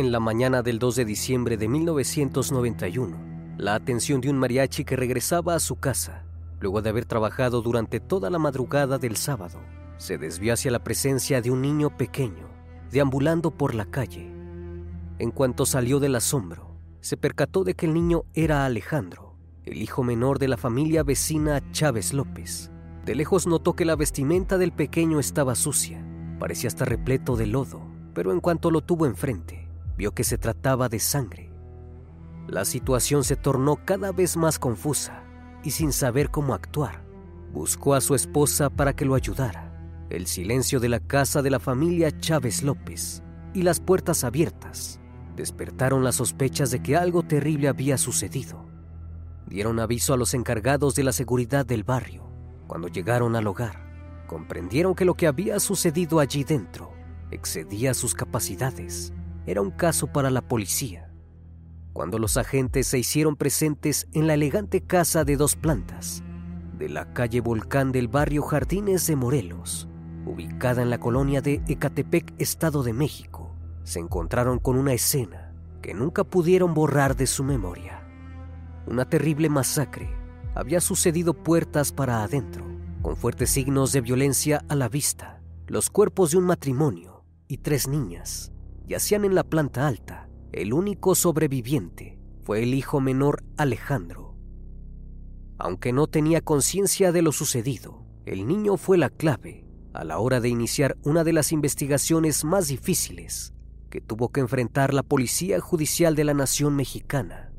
En la mañana del 2 de diciembre de 1991, la atención de un mariachi que regresaba a su casa, luego de haber trabajado durante toda la madrugada del sábado, se desvió hacia la presencia de un niño pequeño, deambulando por la calle. En cuanto salió del asombro, se percató de que el niño era Alejandro, el hijo menor de la familia vecina Chávez López. De lejos notó que la vestimenta del pequeño estaba sucia, parecía estar repleto de lodo, pero en cuanto lo tuvo enfrente, vio que se trataba de sangre. La situación se tornó cada vez más confusa y sin saber cómo actuar, buscó a su esposa para que lo ayudara. El silencio de la casa de la familia Chávez López y las puertas abiertas despertaron las sospechas de que algo terrible había sucedido. Dieron aviso a los encargados de la seguridad del barrio. Cuando llegaron al hogar, comprendieron que lo que había sucedido allí dentro excedía sus capacidades era un caso para la policía. Cuando los agentes se hicieron presentes en la elegante casa de dos plantas de la calle Volcán del barrio Jardines de Morelos, ubicada en la colonia de Ecatepec, Estado de México, se encontraron con una escena que nunca pudieron borrar de su memoria. Una terrible masacre había sucedido puertas para adentro, con fuertes signos de violencia a la vista, los cuerpos de un matrimonio y tres niñas yacían en la planta alta. El único sobreviviente fue el hijo menor Alejandro. Aunque no tenía conciencia de lo sucedido, el niño fue la clave a la hora de iniciar una de las investigaciones más difíciles que tuvo que enfrentar la Policía Judicial de la Nación Mexicana.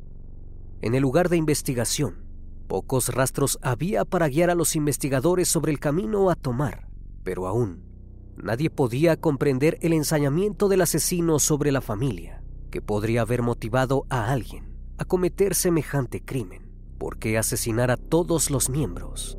En el lugar de investigación, pocos rastros había para guiar a los investigadores sobre el camino a tomar, pero aún Nadie podía comprender el ensañamiento del asesino sobre la familia, que podría haber motivado a alguien a cometer semejante crimen. ¿Por qué asesinar a todos los miembros?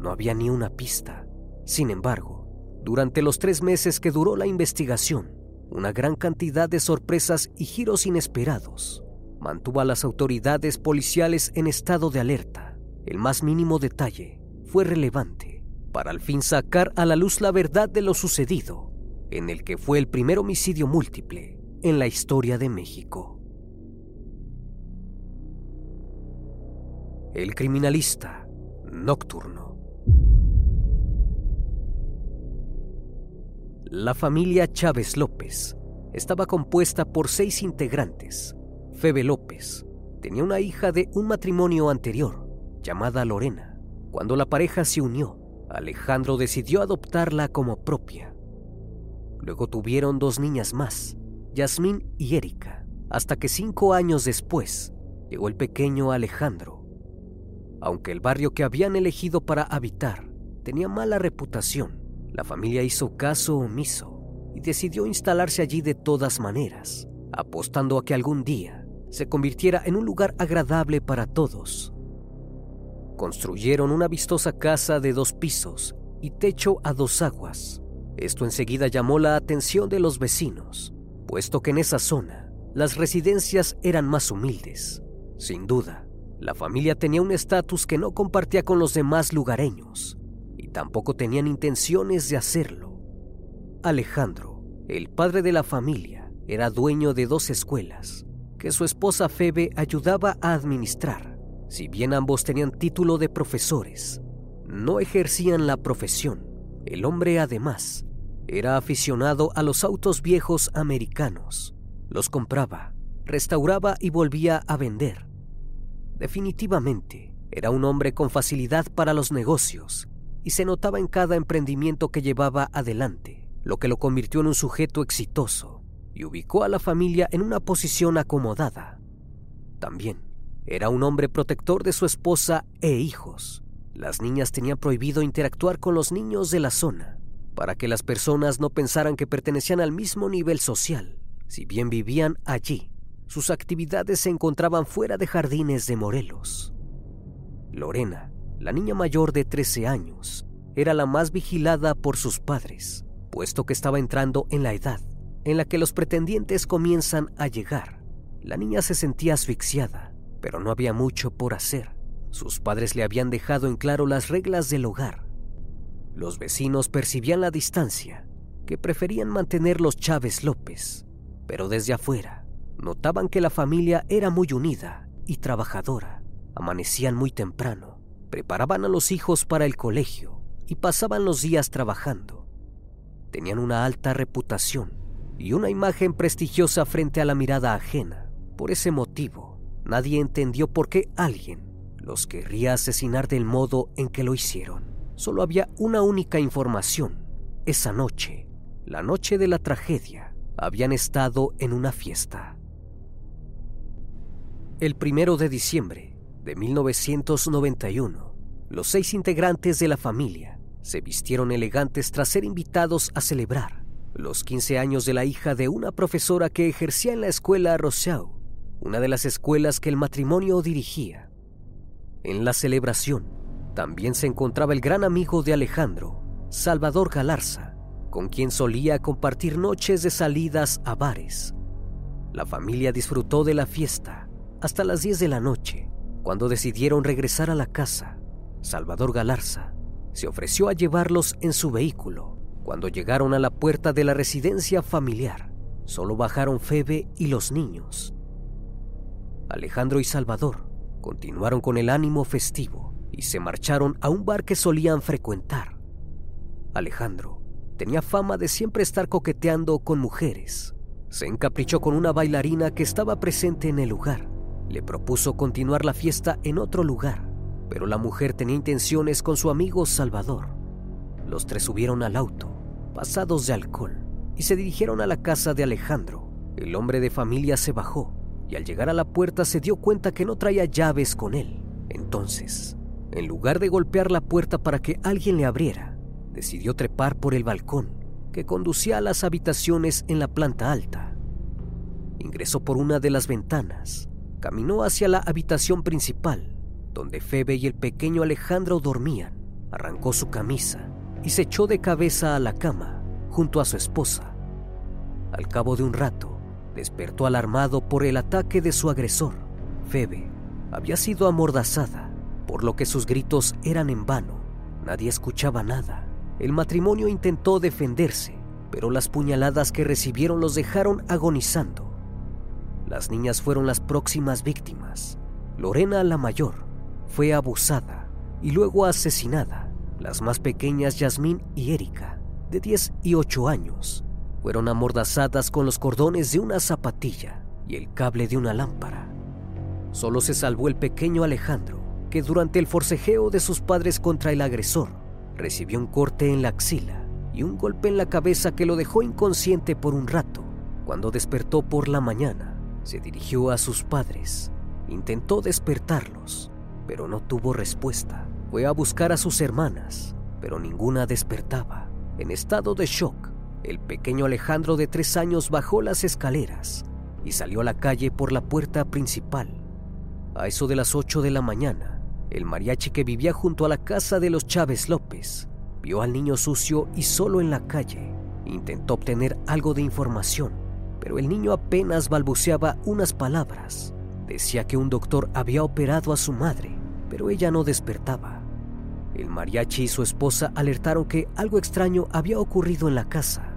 No había ni una pista. Sin embargo, durante los tres meses que duró la investigación, una gran cantidad de sorpresas y giros inesperados mantuvo a las autoridades policiales en estado de alerta. El más mínimo detalle fue relevante para al fin sacar a la luz la verdad de lo sucedido, en el que fue el primer homicidio múltiple en la historia de México. El criminalista nocturno. La familia Chávez López estaba compuesta por seis integrantes. Febe López tenía una hija de un matrimonio anterior, llamada Lorena. Cuando la pareja se unió, Alejandro decidió adoptarla como propia. Luego tuvieron dos niñas más, Yasmín y Erika, hasta que cinco años después llegó el pequeño Alejandro. Aunque el barrio que habían elegido para habitar tenía mala reputación, la familia hizo caso omiso y decidió instalarse allí de todas maneras, apostando a que algún día se convirtiera en un lugar agradable para todos. Construyeron una vistosa casa de dos pisos y techo a dos aguas. Esto enseguida llamó la atención de los vecinos, puesto que en esa zona las residencias eran más humildes. Sin duda, la familia tenía un estatus que no compartía con los demás lugareños y tampoco tenían intenciones de hacerlo. Alejandro, el padre de la familia, era dueño de dos escuelas que su esposa Febe ayudaba a administrar. Si bien ambos tenían título de profesores, no ejercían la profesión. El hombre además era aficionado a los autos viejos americanos. Los compraba, restauraba y volvía a vender. Definitivamente, era un hombre con facilidad para los negocios y se notaba en cada emprendimiento que llevaba adelante, lo que lo convirtió en un sujeto exitoso y ubicó a la familia en una posición acomodada. También era un hombre protector de su esposa e hijos. Las niñas tenían prohibido interactuar con los niños de la zona para que las personas no pensaran que pertenecían al mismo nivel social. Si bien vivían allí, sus actividades se encontraban fuera de jardines de Morelos. Lorena, la niña mayor de 13 años, era la más vigilada por sus padres, puesto que estaba entrando en la edad en la que los pretendientes comienzan a llegar. La niña se sentía asfixiada, pero no había mucho por hacer. Sus padres le habían dejado en claro las reglas del hogar. Los vecinos percibían la distancia, que preferían mantener los Chávez López, pero desde afuera notaban que la familia era muy unida y trabajadora. Amanecían muy temprano, preparaban a los hijos para el colegio y pasaban los días trabajando. Tenían una alta reputación y una imagen prestigiosa frente a la mirada ajena. Por ese motivo, nadie entendió por qué alguien los querría asesinar del modo en que lo hicieron. Solo había una única información. Esa noche, la noche de la tragedia, habían estado en una fiesta. El primero de diciembre de 1991, los seis integrantes de la familia se vistieron elegantes tras ser invitados a celebrar los 15 años de la hija de una profesora que ejercía en la escuela Rousseau, una de las escuelas que el matrimonio dirigía. En la celebración también se encontraba el gran amigo de Alejandro, Salvador Galarza, con quien solía compartir noches de salidas a bares. La familia disfrutó de la fiesta hasta las 10 de la noche, cuando decidieron regresar a la casa. Salvador Galarza se ofreció a llevarlos en su vehículo cuando llegaron a la puerta de la residencia familiar, solo bajaron Febe y los niños. Alejandro y Salvador continuaron con el ánimo festivo y se marcharon a un bar que solían frecuentar. Alejandro tenía fama de siempre estar coqueteando con mujeres. Se encaprichó con una bailarina que estaba presente en el lugar. Le propuso continuar la fiesta en otro lugar, pero la mujer tenía intenciones con su amigo Salvador. Los tres subieron al auto pasados de alcohol, y se dirigieron a la casa de Alejandro. El hombre de familia se bajó y al llegar a la puerta se dio cuenta que no traía llaves con él. Entonces, en lugar de golpear la puerta para que alguien le abriera, decidió trepar por el balcón que conducía a las habitaciones en la planta alta. Ingresó por una de las ventanas, caminó hacia la habitación principal, donde Febe y el pequeño Alejandro dormían, arrancó su camisa y se echó de cabeza a la cama junto a su esposa. Al cabo de un rato, despertó alarmado por el ataque de su agresor. Febe había sido amordazada, por lo que sus gritos eran en vano. Nadie escuchaba nada. El matrimonio intentó defenderse, pero las puñaladas que recibieron los dejaron agonizando. Las niñas fueron las próximas víctimas. Lorena, la mayor, fue abusada y luego asesinada las más pequeñas Yasmín y Erika, de 10 y 8 años, fueron amordazadas con los cordones de una zapatilla y el cable de una lámpara. Solo se salvó el pequeño Alejandro, que durante el forcejeo de sus padres contra el agresor, recibió un corte en la axila y un golpe en la cabeza que lo dejó inconsciente por un rato. Cuando despertó por la mañana, se dirigió a sus padres, intentó despertarlos, pero no tuvo respuesta. Fue a buscar a sus hermanas, pero ninguna despertaba. En estado de shock, el pequeño Alejandro de tres años bajó las escaleras y salió a la calle por la puerta principal. A eso de las 8 de la mañana, el mariachi que vivía junto a la casa de los Chávez López vio al niño sucio y solo en la calle. Intentó obtener algo de información, pero el niño apenas balbuceaba unas palabras. Decía que un doctor había operado a su madre, pero ella no despertaba. El mariachi y su esposa alertaron que algo extraño había ocurrido en la casa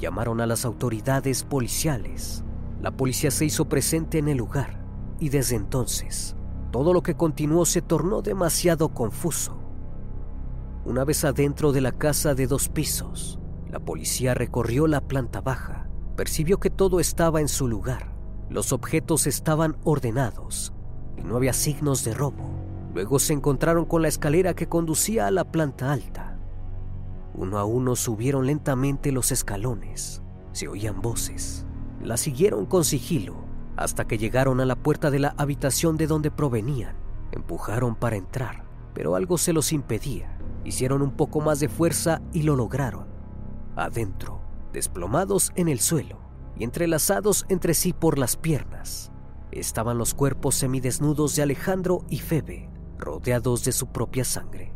llamaron a las autoridades policiales. La policía se hizo presente en el lugar y desde entonces todo lo que continuó se tornó demasiado confuso. Una vez adentro de la casa de dos pisos, la policía recorrió la planta baja, percibió que todo estaba en su lugar, los objetos estaban ordenados y no había signos de robo. Luego se encontraron con la escalera que conducía a la planta alta. Uno a uno subieron lentamente los escalones. Se oían voces. La siguieron con sigilo hasta que llegaron a la puerta de la habitación de donde provenían. Empujaron para entrar, pero algo se los impedía. Hicieron un poco más de fuerza y lo lograron. Adentro, desplomados en el suelo y entrelazados entre sí por las piernas, estaban los cuerpos semidesnudos de Alejandro y Febe, rodeados de su propia sangre.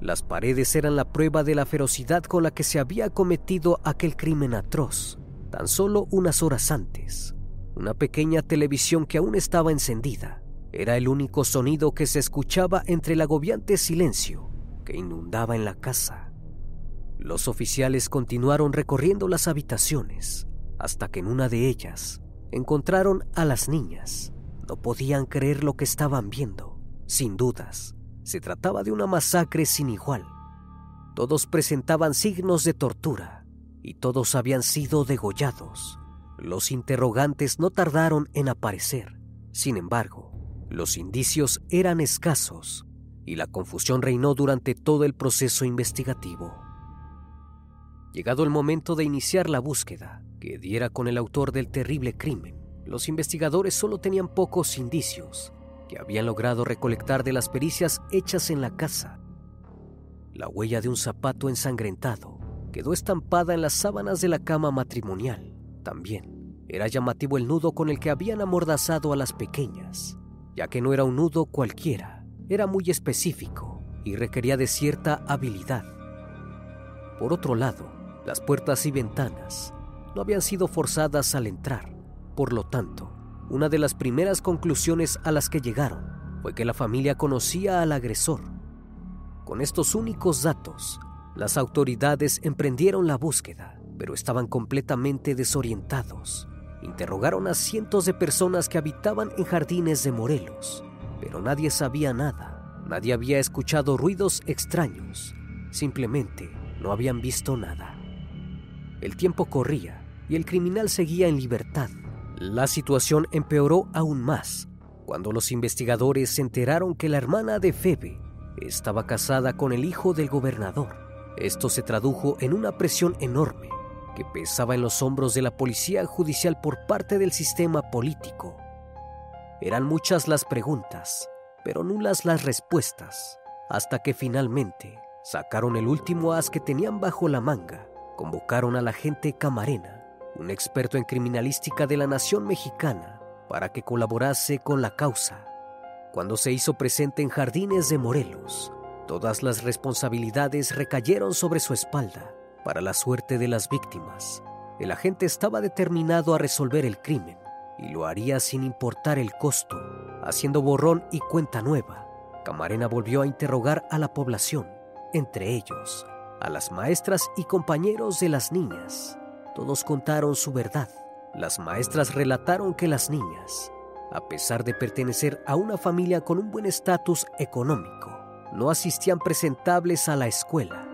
Las paredes eran la prueba de la ferocidad con la que se había cometido aquel crimen atroz, tan solo unas horas antes. Una pequeña televisión que aún estaba encendida era el único sonido que se escuchaba entre el agobiante silencio que inundaba en la casa. Los oficiales continuaron recorriendo las habitaciones hasta que en una de ellas encontraron a las niñas. No podían creer lo que estaban viendo. Sin dudas, se trataba de una masacre sin igual. Todos presentaban signos de tortura y todos habían sido degollados. Los interrogantes no tardaron en aparecer. Sin embargo, los indicios eran escasos y la confusión reinó durante todo el proceso investigativo. Llegado el momento de iniciar la búsqueda que diera con el autor del terrible crimen, los investigadores solo tenían pocos indicios que habían logrado recolectar de las pericias hechas en la casa. La huella de un zapato ensangrentado quedó estampada en las sábanas de la cama matrimonial. También era llamativo el nudo con el que habían amordazado a las pequeñas, ya que no era un nudo cualquiera, era muy específico y requería de cierta habilidad. Por otro lado, las puertas y ventanas no habían sido forzadas al entrar, por lo tanto, una de las primeras conclusiones a las que llegaron fue que la familia conocía al agresor. Con estos únicos datos, las autoridades emprendieron la búsqueda, pero estaban completamente desorientados. Interrogaron a cientos de personas que habitaban en jardines de Morelos, pero nadie sabía nada. Nadie había escuchado ruidos extraños. Simplemente no habían visto nada. El tiempo corría y el criminal seguía en libertad. La situación empeoró aún más cuando los investigadores se enteraron que la hermana de Febe estaba casada con el hijo del gobernador. Esto se tradujo en una presión enorme que pesaba en los hombros de la policía judicial por parte del sistema político. Eran muchas las preguntas, pero nulas las respuestas, hasta que finalmente sacaron el último as que tenían bajo la manga. Convocaron a la gente camarena un experto en criminalística de la nación mexicana, para que colaborase con la causa. Cuando se hizo presente en Jardines de Morelos, todas las responsabilidades recayeron sobre su espalda para la suerte de las víctimas. El agente estaba determinado a resolver el crimen y lo haría sin importar el costo, haciendo borrón y cuenta nueva. Camarena volvió a interrogar a la población, entre ellos a las maestras y compañeros de las niñas. Todos contaron su verdad. Las maestras relataron que las niñas, a pesar de pertenecer a una familia con un buen estatus económico, no asistían presentables a la escuela.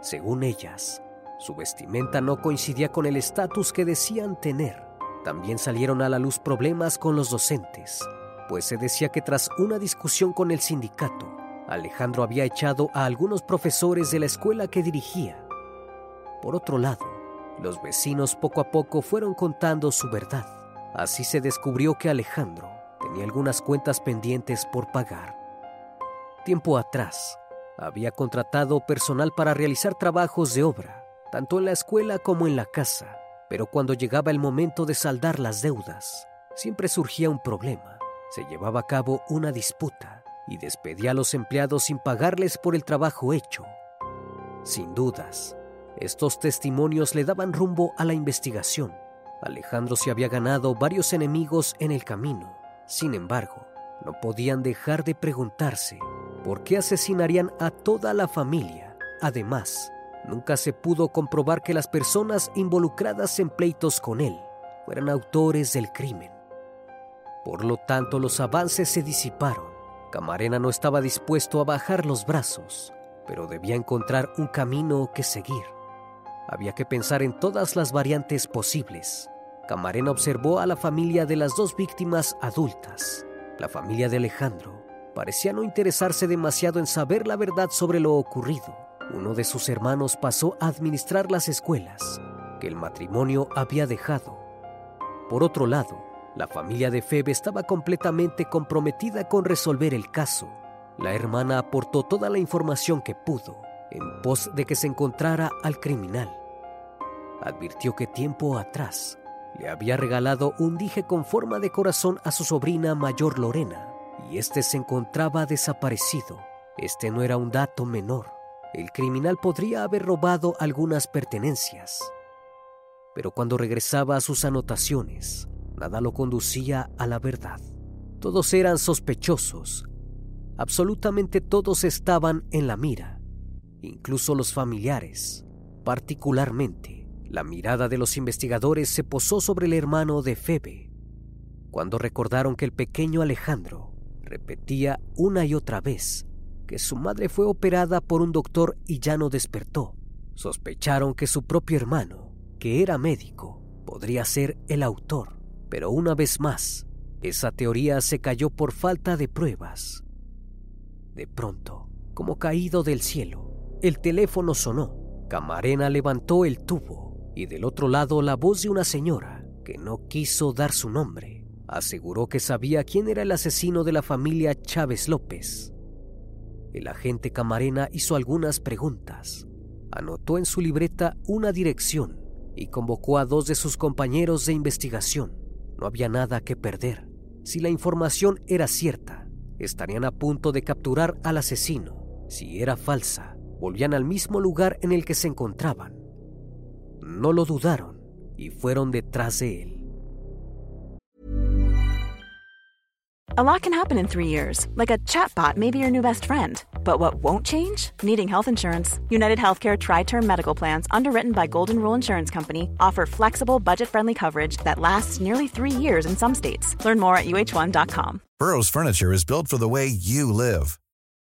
Según ellas, Su vestimenta no coincidía con el estatus que decían tener. También salieron a la luz problemas con los docentes, pues se decía que tras una discusión con el sindicato, Alejandro había echado a algunos profesores de la escuela que dirigía. Por otro lado, los vecinos poco a poco fueron contando su verdad. Así se descubrió que Alejandro tenía algunas cuentas pendientes por pagar. Tiempo atrás, había contratado personal para realizar trabajos de obra, tanto en la escuela como en la casa, pero cuando llegaba el momento de saldar las deudas, siempre surgía un problema. Se llevaba a cabo una disputa y despedía a los empleados sin pagarles por el trabajo hecho. Sin dudas, estos testimonios le daban rumbo a la investigación. Alejandro se había ganado varios enemigos en el camino. Sin embargo, no podían dejar de preguntarse por qué asesinarían a toda la familia. Además, nunca se pudo comprobar que las personas involucradas en pleitos con él fueran autores del crimen. Por lo tanto, los avances se disiparon. Camarena no estaba dispuesto a bajar los brazos, pero debía encontrar un camino que seguir. Había que pensar en todas las variantes posibles. Camarena observó a la familia de las dos víctimas adultas. La familia de Alejandro parecía no interesarse demasiado en saber la verdad sobre lo ocurrido. Uno de sus hermanos pasó a administrar las escuelas que el matrimonio había dejado. Por otro lado, la familia de Febe estaba completamente comprometida con resolver el caso. La hermana aportó toda la información que pudo en pos de que se encontrara al criminal advirtió que tiempo atrás le había regalado un dije con forma de corazón a su sobrina mayor Lorena, y este se encontraba desaparecido. Este no era un dato menor. El criminal podría haber robado algunas pertenencias. Pero cuando regresaba a sus anotaciones, nada lo conducía a la verdad. Todos eran sospechosos. Absolutamente todos estaban en la mira, incluso los familiares, particularmente la mirada de los investigadores se posó sobre el hermano de Febe, cuando recordaron que el pequeño Alejandro repetía una y otra vez que su madre fue operada por un doctor y ya no despertó. Sospecharon que su propio hermano, que era médico, podría ser el autor, pero una vez más, esa teoría se cayó por falta de pruebas. De pronto, como caído del cielo, el teléfono sonó. Camarena levantó el tubo y del otro lado la voz de una señora que no quiso dar su nombre. Aseguró que sabía quién era el asesino de la familia Chávez López. El agente Camarena hizo algunas preguntas, anotó en su libreta una dirección y convocó a dos de sus compañeros de investigación. No había nada que perder. Si la información era cierta, estarían a punto de capturar al asesino. Si era falsa, volvían al mismo lugar en el que se encontraban no lo dudaron y fueron detrás de él. A lot can happen in three years, like a chatbot may be your new best friend. But what won't change? Needing health insurance. United Healthcare Tri Term Medical Plans, underwritten by Golden Rule Insurance Company, offer flexible, budget friendly coverage that lasts nearly three years in some states. Learn more at uh1.com. Burrow's Furniture is built for the way you live.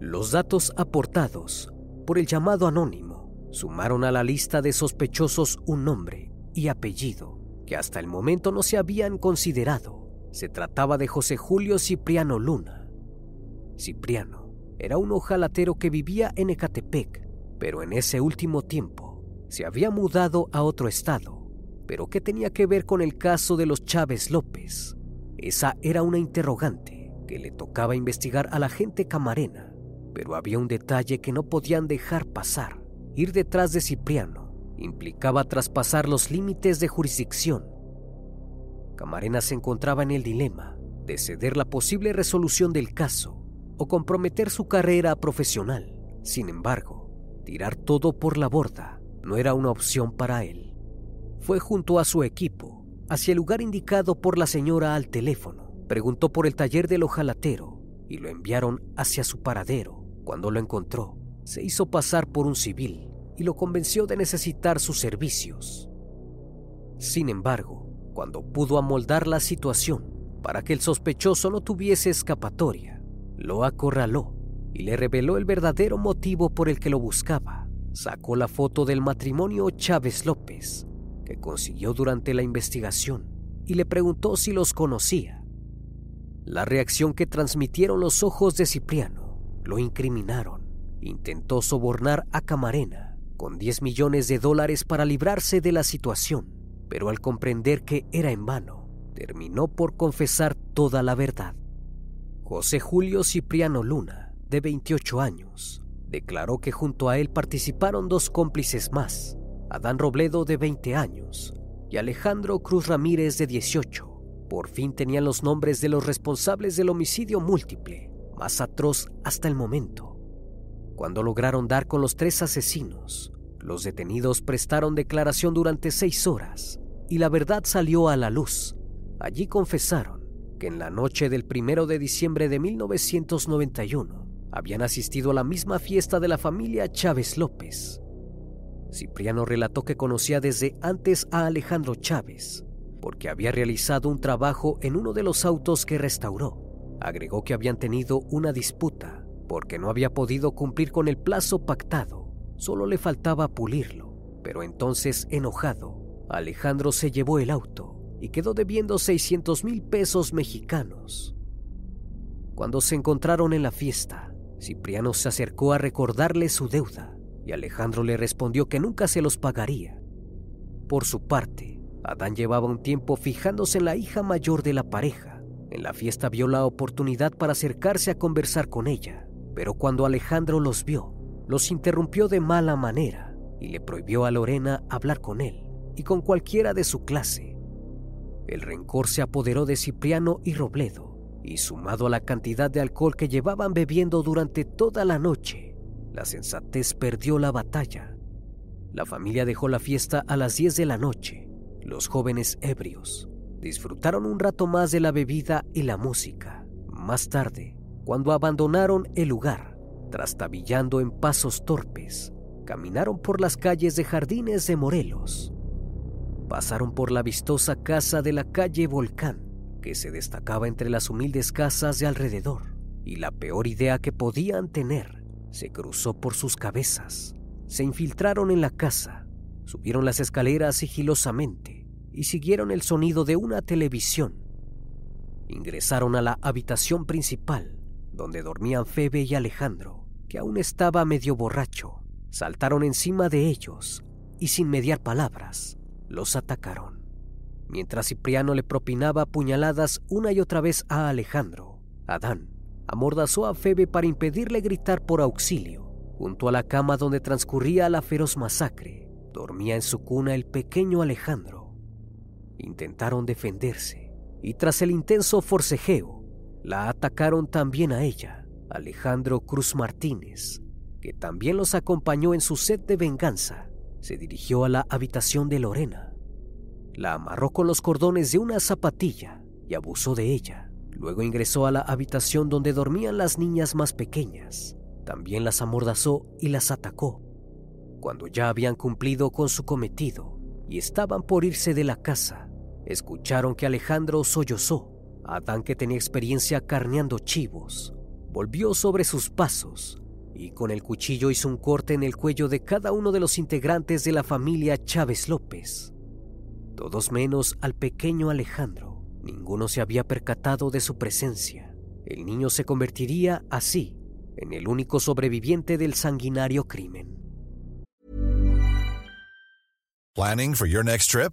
Los datos aportados por el llamado anónimo sumaron a la lista de sospechosos un nombre y apellido que hasta el momento no se habían considerado. Se trataba de José Julio Cipriano Luna. Cipriano era un ojalatero que vivía en Ecatepec, pero en ese último tiempo se había mudado a otro estado. ¿Pero qué tenía que ver con el caso de los Chávez López? Esa era una interrogante que le tocaba investigar a la gente camarena pero había un detalle que no podían dejar pasar. Ir detrás de Cipriano implicaba traspasar los límites de jurisdicción. Camarena se encontraba en el dilema de ceder la posible resolución del caso o comprometer su carrera profesional. Sin embargo, tirar todo por la borda no era una opción para él. Fue junto a su equipo, hacia el lugar indicado por la señora al teléfono. Preguntó por el taller del ojalatero y lo enviaron hacia su paradero. Cuando lo encontró, se hizo pasar por un civil y lo convenció de necesitar sus servicios. Sin embargo, cuando pudo amoldar la situación para que el sospechoso no tuviese escapatoria, lo acorraló y le reveló el verdadero motivo por el que lo buscaba. Sacó la foto del matrimonio Chávez López, que consiguió durante la investigación, y le preguntó si los conocía. La reacción que transmitieron los ojos de Cipriano lo incriminaron. Intentó sobornar a Camarena con 10 millones de dólares para librarse de la situación, pero al comprender que era en vano, terminó por confesar toda la verdad. José Julio Cipriano Luna, de 28 años, declaró que junto a él participaron dos cómplices más, Adán Robledo de 20 años y Alejandro Cruz Ramírez de 18. Por fin tenían los nombres de los responsables del homicidio múltiple, más atroz hasta el momento. Cuando lograron dar con los tres asesinos, los detenidos prestaron declaración durante seis horas y la verdad salió a la luz. Allí confesaron que en la noche del primero de diciembre de 1991 habían asistido a la misma fiesta de la familia Chávez López. Cipriano relató que conocía desde antes a Alejandro Chávez, porque había realizado un trabajo en uno de los autos que restauró. Agregó que habían tenido una disputa porque no había podido cumplir con el plazo pactado, solo le faltaba pulirlo. Pero entonces, enojado, Alejandro se llevó el auto y quedó debiendo 600 mil pesos mexicanos. Cuando se encontraron en la fiesta, Cipriano se acercó a recordarle su deuda y Alejandro le respondió que nunca se los pagaría. Por su parte, Adán llevaba un tiempo fijándose en la hija mayor de la pareja. En la fiesta vio la oportunidad para acercarse a conversar con ella, pero cuando Alejandro los vio, los interrumpió de mala manera y le prohibió a Lorena hablar con él y con cualquiera de su clase. El rencor se apoderó de Cipriano y Robledo, y sumado a la cantidad de alcohol que llevaban bebiendo durante toda la noche, la sensatez perdió la batalla. La familia dejó la fiesta a las 10 de la noche. Los jóvenes ebrios disfrutaron un rato más de la bebida y la música. Más tarde, cuando abandonaron el lugar, trastabillando en pasos torpes, caminaron por las calles de Jardines de Morelos. Pasaron por la vistosa casa de la calle Volcán, que se destacaba entre las humildes casas de alrededor, y la peor idea que podían tener se cruzó por sus cabezas. Se infiltraron en la casa, subieron las escaleras sigilosamente y siguieron el sonido de una televisión. Ingresaron a la habitación principal, donde dormían Febe y Alejandro, que aún estaba medio borracho. Saltaron encima de ellos y sin mediar palabras, los atacaron. Mientras Cipriano le propinaba puñaladas una y otra vez a Alejandro, Adán amordazó a Febe para impedirle gritar por auxilio. Junto a la cama donde transcurría la feroz masacre, dormía en su cuna el pequeño Alejandro. Intentaron defenderse y tras el intenso forcejeo, la atacaron también a ella, Alejandro Cruz Martínez, que también los acompañó en su sed de venganza. Se dirigió a la habitación de Lorena. La amarró con los cordones de una zapatilla y abusó de ella. Luego ingresó a la habitación donde dormían las niñas más pequeñas. También las amordazó y las atacó. Cuando ya habían cumplido con su cometido y estaban por irse de la casa, escucharon que Alejandro sollozó. Adán, que tenía experiencia carneando chivos, volvió sobre sus pasos y con el cuchillo hizo un corte en el cuello de cada uno de los integrantes de la familia Chávez López, todos menos al pequeño Alejandro. Ninguno se había percatado de su presencia. El niño se convertiría así en el único sobreviviente del sanguinario crimen. Planning for your next trip?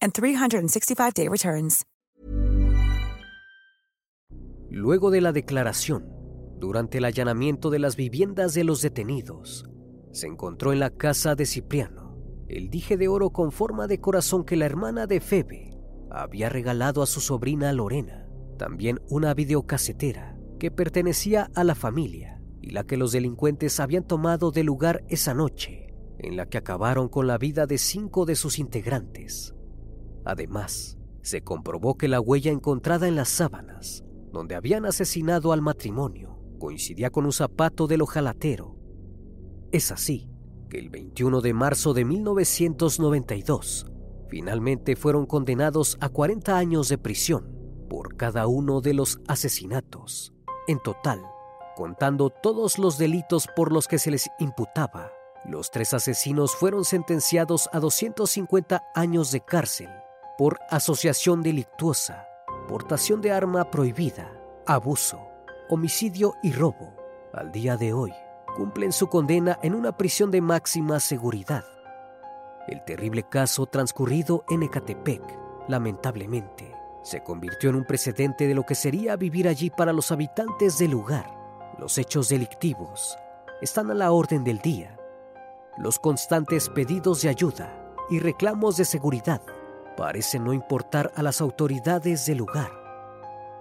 and 365-day returns. Luego de la declaración, durante el allanamiento de las viviendas de los detenidos, se encontró en la casa de Cipriano el dije de oro con forma de corazón que la hermana de Febe había regalado a su sobrina Lorena, también una videocasetera que pertenecía a la familia y la que los delincuentes habían tomado de lugar esa noche, en la que acabaron con la vida de cinco de sus integrantes. Además, se comprobó que la huella encontrada en las sábanas, donde habían asesinado al matrimonio, coincidía con un zapato del ojalatero. Es así que el 21 de marzo de 1992 finalmente fueron condenados a 40 años de prisión por cada uno de los asesinatos. En total, contando todos los delitos por los que se les imputaba, los tres asesinos fueron sentenciados a 250 años de cárcel por asociación delictuosa, portación de arma prohibida, abuso, homicidio y robo. Al día de hoy, cumplen su condena en una prisión de máxima seguridad. El terrible caso transcurrido en Ecatepec, lamentablemente, se convirtió en un precedente de lo que sería vivir allí para los habitantes del lugar. Los hechos delictivos están a la orden del día. Los constantes pedidos de ayuda y reclamos de seguridad parecen no importar a las autoridades del lugar.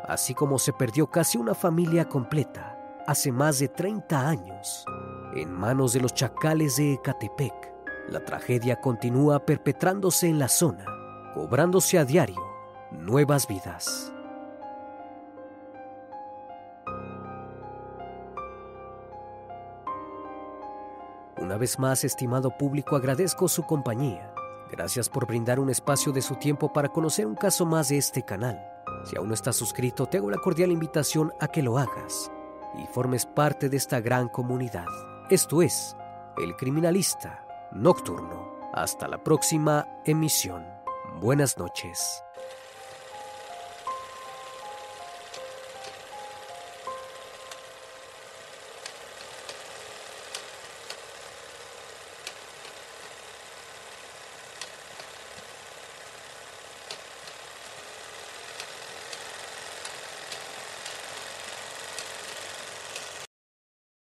Así como se perdió casi una familia completa hace más de 30 años, en manos de los chacales de Ecatepec, la tragedia continúa perpetrándose en la zona, cobrándose a diario nuevas vidas. Una vez más, estimado público, agradezco su compañía. Gracias por brindar un espacio de su tiempo para conocer un caso más de este canal. Si aún no estás suscrito, te hago la cordial invitación a que lo hagas y formes parte de esta gran comunidad. Esto es El Criminalista Nocturno. Hasta la próxima emisión. Buenas noches.